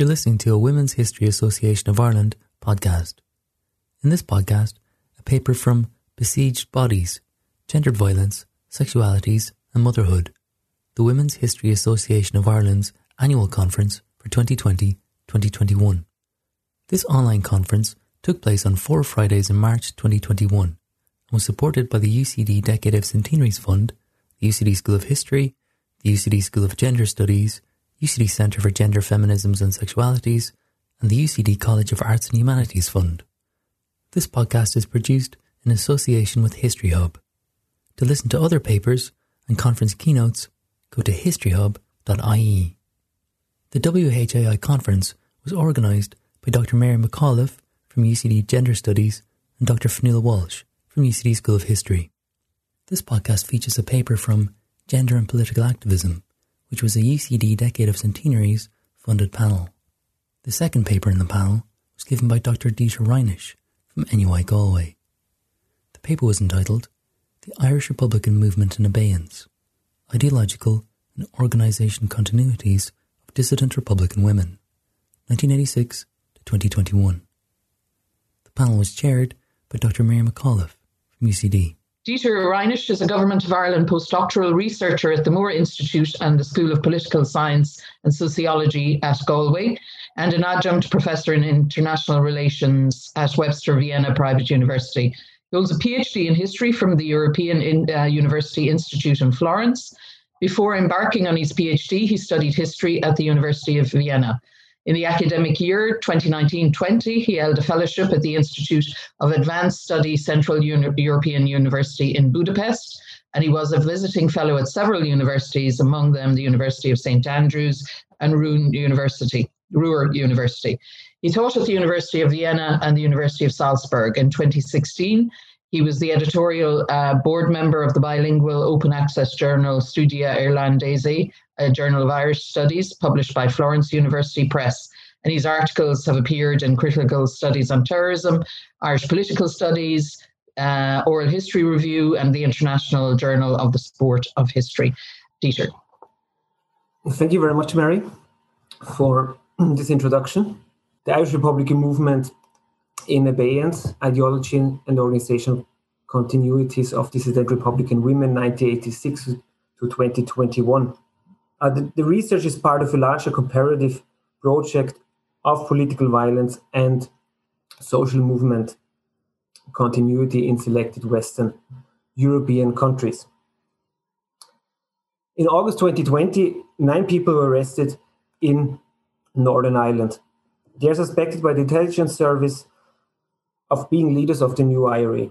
You're listening to a Women's History Association of Ireland podcast. In this podcast, a paper from Besieged Bodies Gendered Violence, Sexualities and Motherhood, the Women's History Association of Ireland's annual conference for 2020 2021. This online conference took place on four Fridays in March 2021 and was supported by the UCD Decade of Centenaries Fund, the UCD School of History, the UCD School of Gender Studies, UCD Centre for Gender Feminisms and Sexualities, and the UCD College of Arts and Humanities Fund. This podcast is produced in association with History Hub. To listen to other papers and conference keynotes, go to historyhub.ie. The WHAI conference was organised by Dr. Mary McAuliffe from UCD Gender Studies and Dr. Fionnuala Walsh from UCD School of History. This podcast features a paper from Gender and Political Activism which was a UCD Decade of Centenaries funded panel. The second paper in the panel was given by Dr. Dieter Reinisch from NUI Galway. The paper was entitled The Irish Republican Movement in Abeyance Ideological and Organisation Continuities of Dissident Republican Women, 1986 to 2021. The panel was chaired by Dr. Mary McAuliffe from UCD. Dieter Reinisch is a Government of Ireland postdoctoral researcher at the Moore Institute and the School of Political Science and Sociology at Galway, and an adjunct professor in international relations at Webster Vienna Private University. He holds a PhD in history from the European in, uh, University Institute in Florence. Before embarking on his PhD, he studied history at the University of Vienna. In the academic year 2019 20, he held a fellowship at the Institute of Advanced Study Central European University in Budapest, and he was a visiting fellow at several universities, among them the University of St. Andrews and University. Ruhr University. He taught at the University of Vienna and the University of Salzburg. In 2016, he was the editorial uh, board member of the bilingual open access journal Studi irlandesi a Journal of Irish Studies, published by Florence University Press. And his articles have appeared in Critical Studies on Terrorism, Irish Political Studies, uh, Oral History Review, and the International Journal of the Sport of History. Dieter. Thank you very much, Mary, for this introduction. The Irish Republican movement in abeyance, ideology and organizational continuities of dissident Republican women 1986 to 2021. Uh, the, the, research is part of a larger comparative project of political violence and social movement continuity in selected Western European countries. In August 2020, nine people were arrested in Northern Ireland. They are suspected by the intelligence service of being leaders of the new IRA.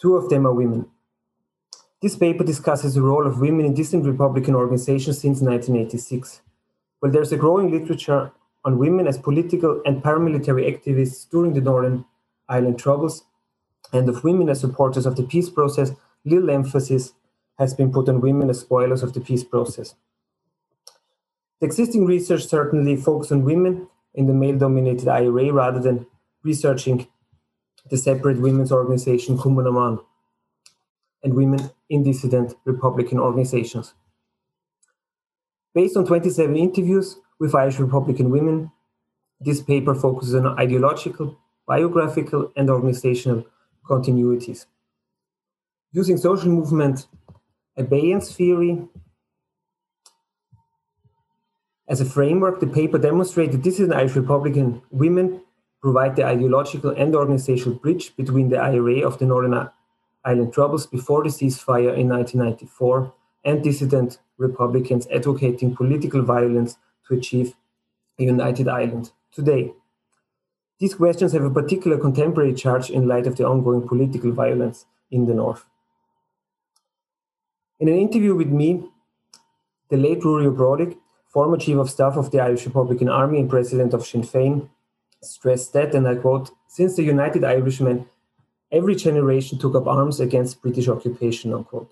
Two of them are women. This paper discusses the role of women in distant Republican organizations since 1986. While there's a growing literature on women as political and paramilitary activists during the Northern Ireland Troubles, and of women as supporters of the peace process, little emphasis has been put on women as spoilers of the peace process. The existing research certainly focuses on women in the male dominated IRA rather than researching the separate women's organization Cumann na and women in dissident Republican organizations. Based on 27 interviews with Irish Republican women, this paper focuses on ideological, biographical, and organizational continuities. Using social movement abeyance theory as a framework, the paper demonstrated dissident Irish Republican women provide the ideological and organizational bridge between the IRA of the Northern Ireland troubles before the ceasefire in 1994 and dissident Republicans advocating political violence to achieve a united Ireland today. These questions have a particular contemporary charge in light of the ongoing political violence in the North. In an interview with me, the late Rory Ó Brádaigh, former Chief of Staff of the Irish Republican Army and President of Sinn Féin, stressed that, and I quote, since the United Irishmen Every generation took up arms against British occupation, unquote.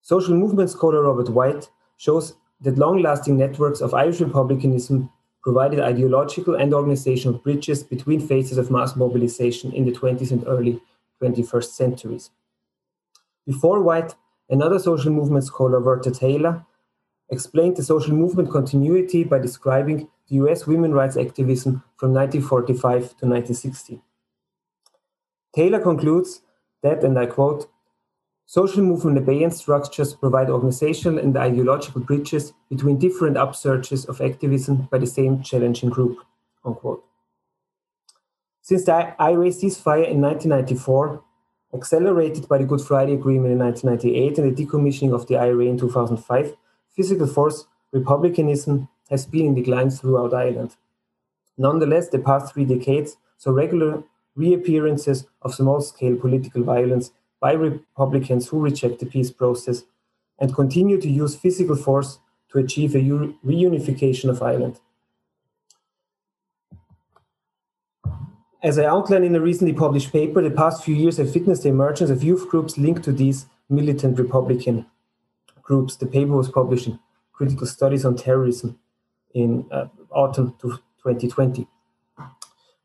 Social movement scholar Robert White shows that long lasting networks of Irish republicanism provided ideological and organizational bridges between phases of mass mobilization in the 20th and early 21st centuries. Before White, another social movement scholar, Verta Taylor, explained the social movement continuity by describing US women's rights activism from 1945 to 1960. Taylor concludes that, and I quote, social movement abeyance structures provide organizational and ideological bridges between different upsurges of activism by the same challenging group, unquote. Since the IRA ceasefire in 1994, accelerated by the Good Friday Agreement in 1998 and the decommissioning of the IRA in 2005, physical force republicanism has been in decline throughout Ireland. Nonetheless, the past three decades saw regular reappearances of small scale political violence by Republicans who reject the peace process and continue to use physical force to achieve a reunification of Ireland. As I outlined in a recently published paper, the past few years have witnessed the emergence of youth groups linked to these militant Republican groups. The paper was published in Critical Studies on Terrorism in uh, autumn 2020.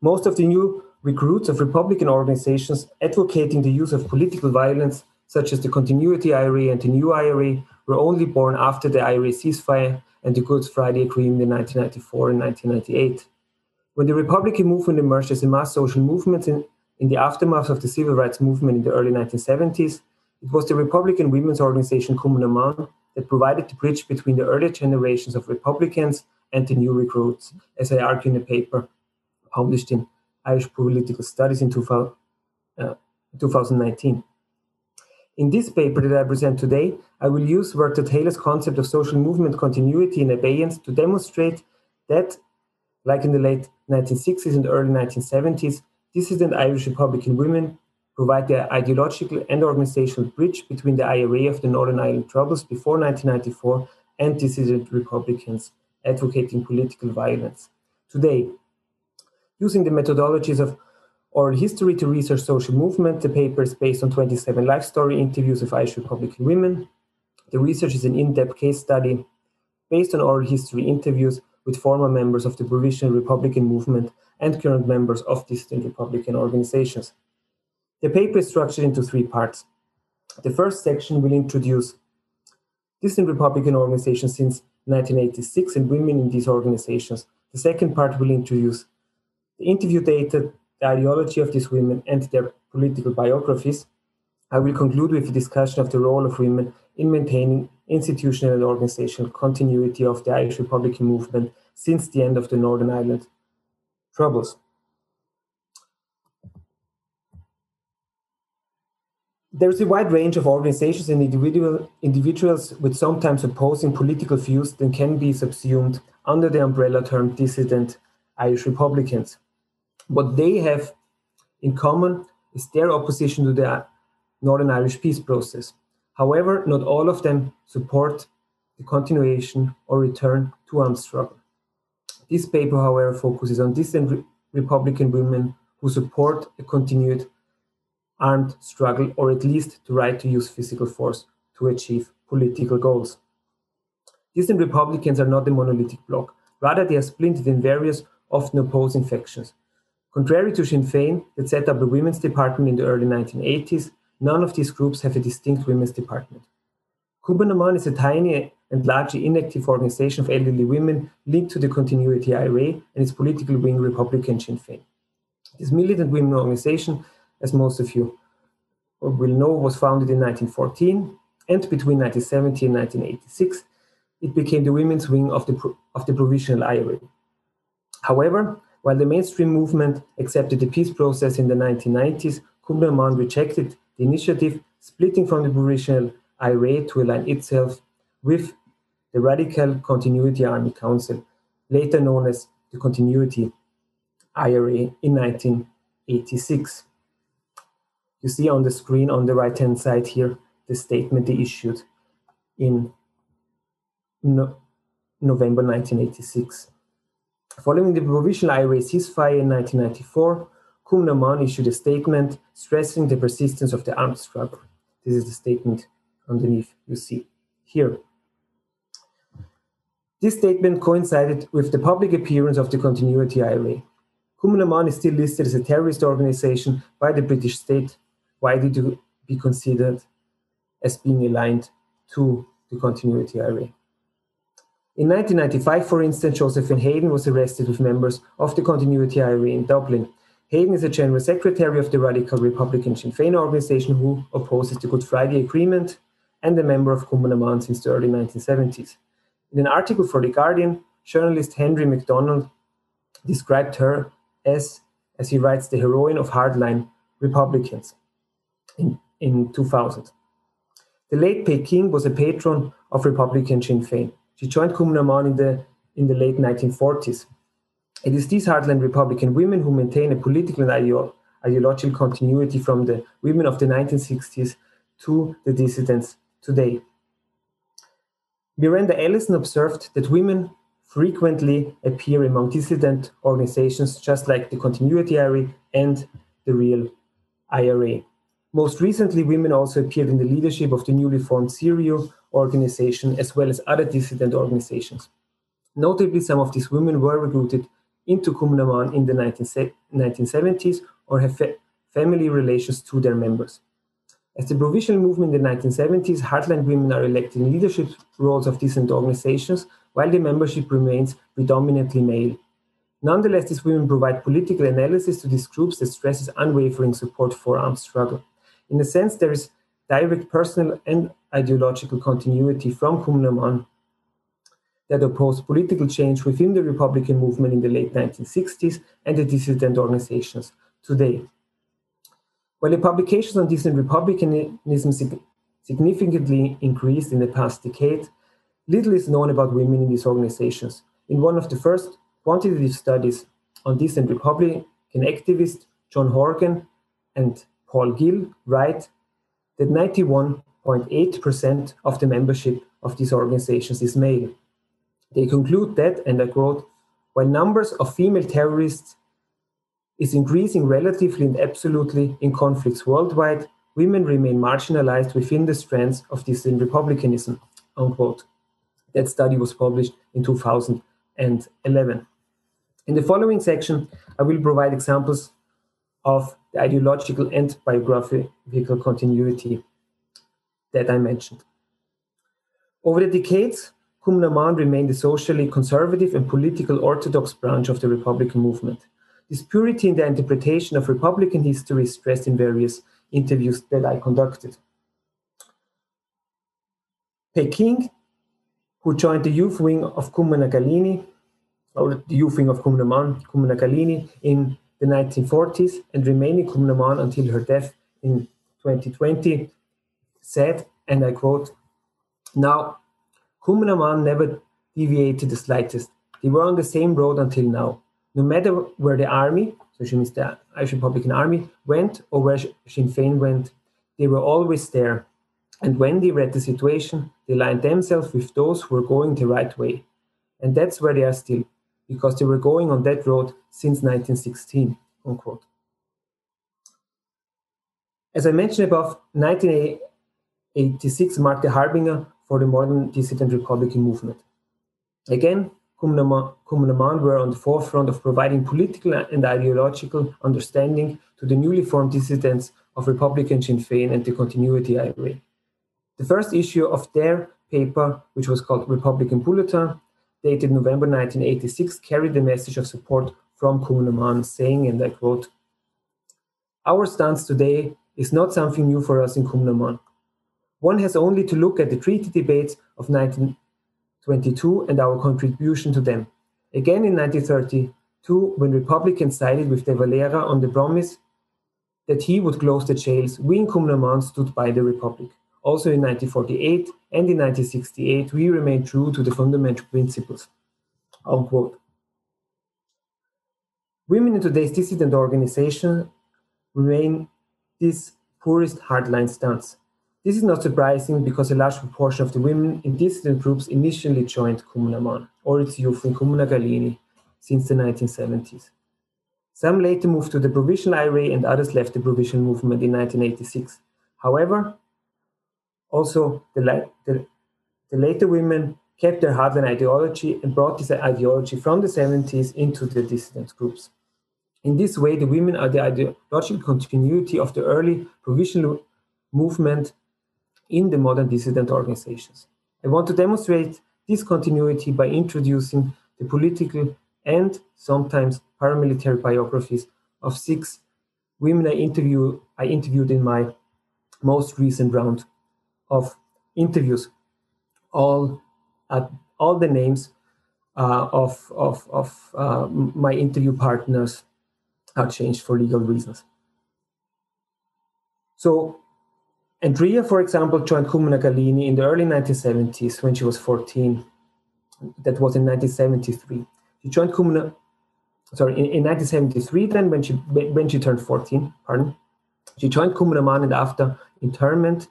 Most of the new recruits of Republican organizations advocating the use of political violence, such as the Continuity IRA and the New IRA, were only born after the IRA ceasefire and the Good Friday Agreement in 1994 and 1998. When the Republican movement emerged as a mass social movement in, in the aftermath of the civil rights movement in the early 1970s, it was the Republican women's organization mBan that provided the bridge between the earlier generations of Republicans and the new recruits, as I argue in a paper published in Irish Political Studies in 2000, uh, 2019. In this paper that I present today, I will use Verta Taylor's concept of social movement continuity and abeyance to demonstrate that, like in the late 1960s and early 1970s, dissident Irish Republican women provide the ideological and organizational bridge between the IRA of the Northern Ireland Troubles before 1994 and dissident Republicans advocating political violence. Today, using the methodologies of oral history to research social movement, the paper is based on 27 life story interviews of Irish Republican women. The research is an in depth case study based on oral history interviews with former members of the Provisional Republican movement and current members of dissident Republican organizations. The paper is structured into three parts. The first section will introduce dissident Republican organizations since 1986 and women in these organizations. The second part will introduce the interview data, the ideology of these women, and their political biographies. I will conclude with a discussion of the role of women in maintaining institutional and organizational continuity of the Irish Republican movement since the end of the Northern Ireland Troubles. There is a wide range of organizations and individual, individuals with sometimes opposing political views that can be subsumed under the umbrella term dissident Irish Republicans. What they have in common is their opposition to the Northern Irish peace process. However, not all of them support the continuation or return to armed struggle. This paper, however, focuses on dissident Republican women who support a continued armed struggle or at least the right to use physical force to achieve political goals. Dissident Republicans are not a monolithic bloc. Rather, they are splintered in various, often opposing factions. Contrary to Sinn Féin, that set up a women's department in the early 1980s, none of these groups have a distinct women's department. Cumann is a tiny and largely inactive organization of elderly women linked to the Continuity IRA and its political wing Republican Sinn Féin. This militant women organization as most of you will know, was founded in 1914, and between 1970 and 1986, it became the women's wing of the, of the Provisional IRA. However, while the mainstream movement accepted the peace process in the 1990s, Cumann na mBan rejected the initiative, splitting from the Provisional IRA to align itself with the Radical Continuity Army Council, later known as the Continuity IRA in 1986. You see on the screen on the right hand side here the statement they issued in no, November 1986. Following the provisional IRA ceasefire in 1994, Cumann na mBan issued a statement stressing the persistence of the armed struggle. This is the statement underneath you see here. This statement coincided with the public appearance of the Continuity IRA. Cumann na mBan is still listed as a terrorist organization by the British state why did you be considered as being aligned to the continuity IRA? In 1995, for instance, Josephine Hayden was arrested with members of the Continuity IRA in Dublin. Hayden is a general secretary of the radical Republican Sinn Féin organization who opposes the Good Friday Agreement and a member of Cumann na mBan since the early 1970s. In an article for The Guardian, journalist Henry McDonald described her as, as he writes, the heroine of hardline Republicans in, in 2000. The late Peig King was a patron of Republican Sinn Féin. She joined Cumann na mBan in the, in the late 1940s. It is these hardline Republican women who maintain a political and ideo- ideological continuity from the women of the 1960s to the dissidents today. Miranda Alison observed that women frequently appear among dissident organizations just like the Continuity IRA and the Real IRA. Most recently, women also appeared in the leadership of the newly formed Saoradh organization as well as other dissident organizations. Notably, some of these women were recruited into na in the 1970s or have fa- family relations to their members. As the provisional movement in the 1970s, Heartland women are elected in leadership roles of dissident organizations, while the membership remains predominantly male. Nonetheless, these women provide political analysis to these groups that stresses unwavering support for armed struggle. In a sense, there is direct personal and ideological continuity from Cumann that opposed political change within the Republican movement in the late 1960s and the dissident organizations today. While the publications on dissident republicanism significantly increased in the past decade, little is known about women in these organizations. In one of the first quantitative studies on dissident Republican activists, John Horgan and Paul Gill write that 91.8% of the membership of these organizations is male. They conclude that, and I quote, while numbers of female terrorists is increasing relatively and absolutely in conflicts worldwide, women remain marginalized within the strands of dissident republicanism, unquote. That study was published in 2011. In the following section, I will provide examples of the ideological and biographical continuity that I mentioned. Over the decades, na remained a socially conservative and political orthodox branch of the Republican movement. This purity in the interpretation of Republican history is stressed in various interviews that I conducted. Peig King, who joined the youth wing of Cumann na gCailíní, or the youth wing of Cumann na mBan, Cumann in the 1940s and remained in Cumann until her death in 2020, said, and I quote, Now, Cumann na mBan never deviated the slightest. They were on the same road until now. No matter where the army, so she means the Irish Republican Army, went or where Sinn Féin went, they were always there. And when they read the situation, they lined themselves with those who were going the right way. And that's where they are still, because they were going on that road since 1916. Unquote. As I mentioned above, 1986 marked the harbinger for the modern dissident Republican movement. Again, Cumann na mBan were on the forefront of providing political and ideological understanding to the newly formed dissidents of Republican Sinn Féin and the Continuity IRA. The first issue of their paper, which was called Republican Bulletin, dated November 1986, carried the message of support from mBan, saying, and I quote, Our stance today is not something new for us in mBan. One has only to look at the treaty debates of 1922 and our contribution to them. Again in 1932, when Republicans sided with De Valera on the promise that he would close the jails, we in Cumann stood by the Republic. Also in 1948 and in 1968, we remained true to the fundamental principles. Unquote. Women in today's dissident organization remain this poorest hardline stance. This is not surprising because a large proportion of the women in dissident groups initially joined na or its youth in Cumann na gCailíní since the 1970s. Some later moved to the Provisional IRA and others left the Provisional movement in 1986. However, also the, the, the later women kept their hardline ideology and brought this ideology from the 70s into the dissident groups. In this way, the women are the ideological continuity of the early provisional movement in the modern dissident organizations. I want to demonstrate this continuity by introducing the political and sometimes paramilitary biographies of six women I, interview, I interviewed in my most recent round of interviews. All, uh, all the names uh, of, of, of uh, my interview partners are changed for legal reasons. So Andrea, for example, joined Cumann na gCailíní in the early 1970s when she was 14. That was in 1973. She joined Cumana, sorry, in, in 1973 then when she when she turned 14, pardon. She joined Cumann and after internment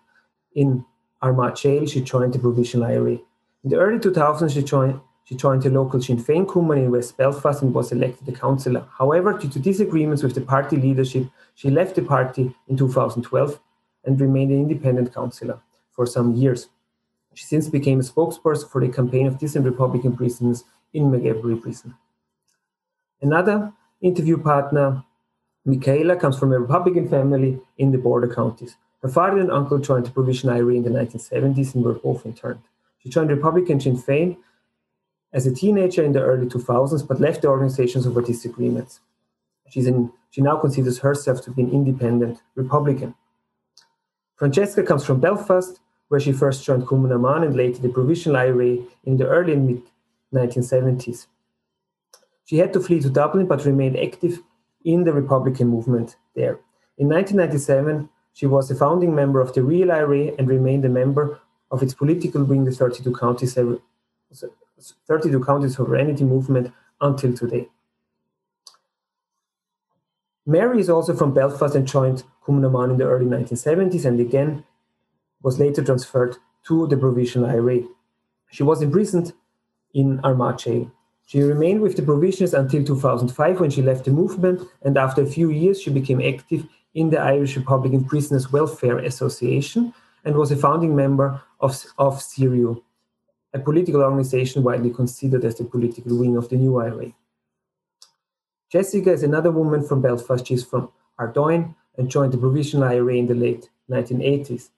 in Armagh jail, she joined the Provisional IRA. In the early 2000s, she joined she joined the local Sinn Féin Cumann in West Belfast and was elected a councillor. However, due to disagreements with the party leadership, she left the party in 2012 and remained an independent councillor for some years. She since became a spokesperson for the campaign of dissident Republican prisoners in Maghaberry prison. Another interview partner, Michaela, comes from a Republican family in the border counties. Her father and uncle joined the Provision IRA in the 1970s and were both interned. She joined Republican Sinn Féin as a teenager in the early 2000s, but left the organizations over disagreements. She's in, she now considers herself to be an independent Republican. Francesca comes from Belfast, where she first joined Cumann na mBan and later the Provisional IRA in the early and mid 1970s. She had to flee to Dublin but remained active in the Republican movement there. In 1997, she was a founding member of the Real IRA and remained a member of its political wing, the 32 County, uh, 32 County Sovereignty Movement, until today. Mary is also from Belfast and joined Cumann na mBan in the early 1970s and again was later transferred to the Provisional IRA. She was imprisoned in Armagh jail. She remained with the Provisionals until 2005 when she left the movement, and after a few years, she became active in the Irish Republican Prisoners Welfare Association and was a founding member of, of Saoradh, a political organization widely considered as the political wing of the new IRA. Jessica is another woman from Belfast. She's from Ardoyne and joined the Provisional IRA in the late 1980s.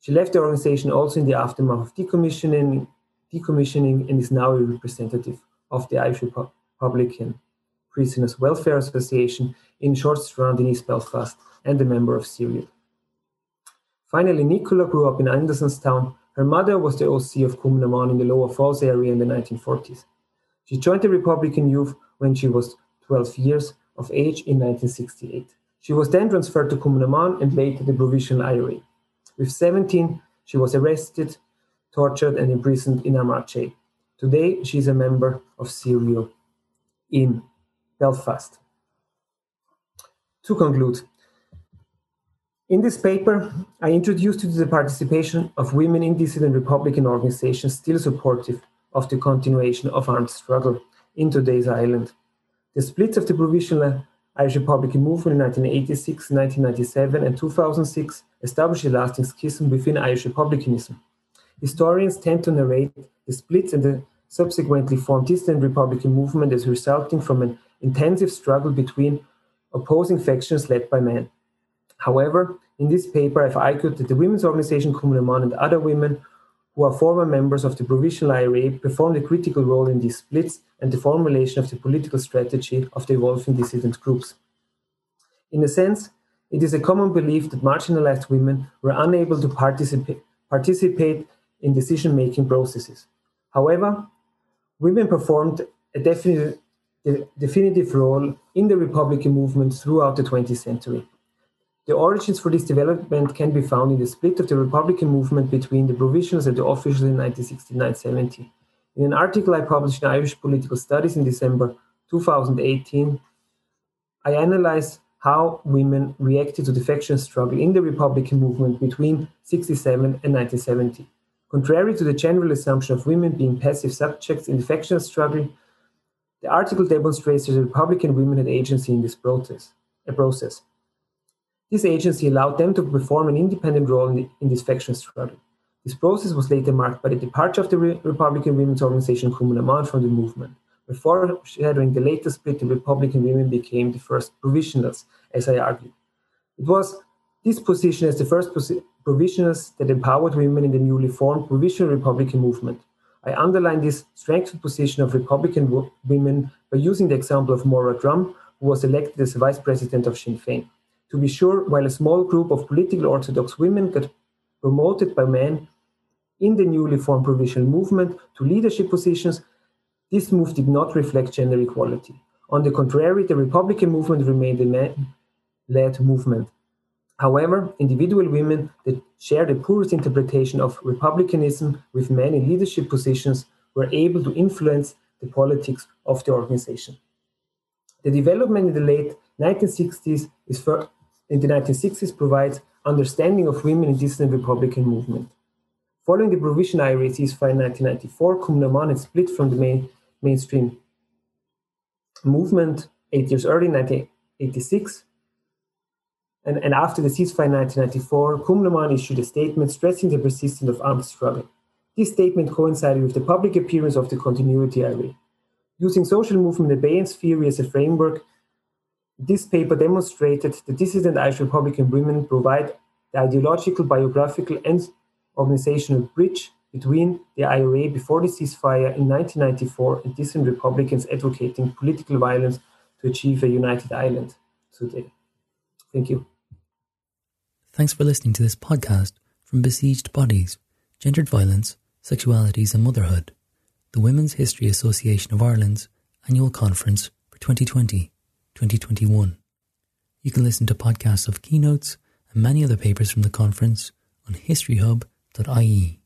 She left the organization also in the aftermath of decommissioning, decommissioning and is now a representative of the Irish Republican Prisoners Welfare Association in Short Strand in East Belfast and a member of Saoradh. Finally, Nicola grew up in Andersonstown. Her mother was the OC of Cumann na mBan in the Lower Falls area in the 1940s. She joined the Republican Youth when she was 12 years of age in 1968. She was then transferred to Cumann na mBan and later the Provisional IRA. With 17, she was arrested, tortured, and imprisoned in jail. Today, she is a member of Saoradh in Belfast. To conclude, in this paper, I introduced you to the participation of women in dissident Republican organizations still supportive of the continuation of armed struggle in today's Ireland. The splits of the provisional Irish Republican movement in 1986, 1997, and 2006 established a lasting schism within Irish Republicanism. Historians tend to narrate the splits and the subsequently formed dissident Republican movement as resulting from an intensive struggle between opposing factions led by men. However, in this paper, I've argued that the women's organization mBan and other women who are former members of the Provisional IRA performed a critical role in these splits and the formulation of the political strategy of the evolving dissident groups. In a sense, it is a common belief that marginalized women were unable to participate, participate in decision making processes. However, women performed a definite, definitive role in the Republican movement throughout the 20th century. The origins for this development can be found in the split of the Republican movement between the provisionals and the officials in 1969-70. In an article I published in Irish Political Studies in December 2018, I analyzed how women reacted to the faction struggle in the Republican movement between 67 and 1970. Contrary to the general assumption of women being passive subjects in the faction struggle, the article demonstrates that Republican women had agency in this process. A process. This agency allowed them to perform an independent role in, the, in this faction struggle. This process was later marked by the departure of the Re- Republican women's organization Cumann from the movement. Before shadowing the later split, the Republican women became the first provisionals, as I argued. It was this position as the first posi- provisionals that empowered women in the newly formed provisional Republican movement. I underline this strengthened position of Republican wo- women by using the example of Máire Drumm, who was elected as vice president of Sinn Féin. To be sure, while a small group of political orthodox women got promoted by men in the newly formed provisional movement to leadership positions, this move did not reflect gender equality. On the contrary, the Republican movement remained a man led movement. However, individual women that share the poorest interpretation of republicanism with men in leadership positions were able to influence the politics of the organization. The development in the late 1960s is in the 1960s provides understanding of women in dissident Republican movement. Following the provision IRA ceasefire in 1994, Cumann na mBan had split from the main, mainstream movement eight years early, 1986. And, and after the ceasefire in 1994, Cumann na mBan issued a statement stressing the persistence of armed struggle. This statement coincided with the public appearance of the continuity IRA. Using social movement abeyance theory as a framework, this paper demonstrated that dissident Irish Republican women provide the ideological, biographical, and organizational bridge between the IRA before the ceasefire in 1994 and dissident Republicans advocating political violence to achieve a united Ireland today. Thank you. Thanks for listening to this podcast from Besieged Bodies, Gendered Violence, Sexualities and Motherhood, the Women's History Association of Ireland's annual conference for 2020 2021. You can listen to podcasts of keynotes and many other papers from the conference on historyhub.ie.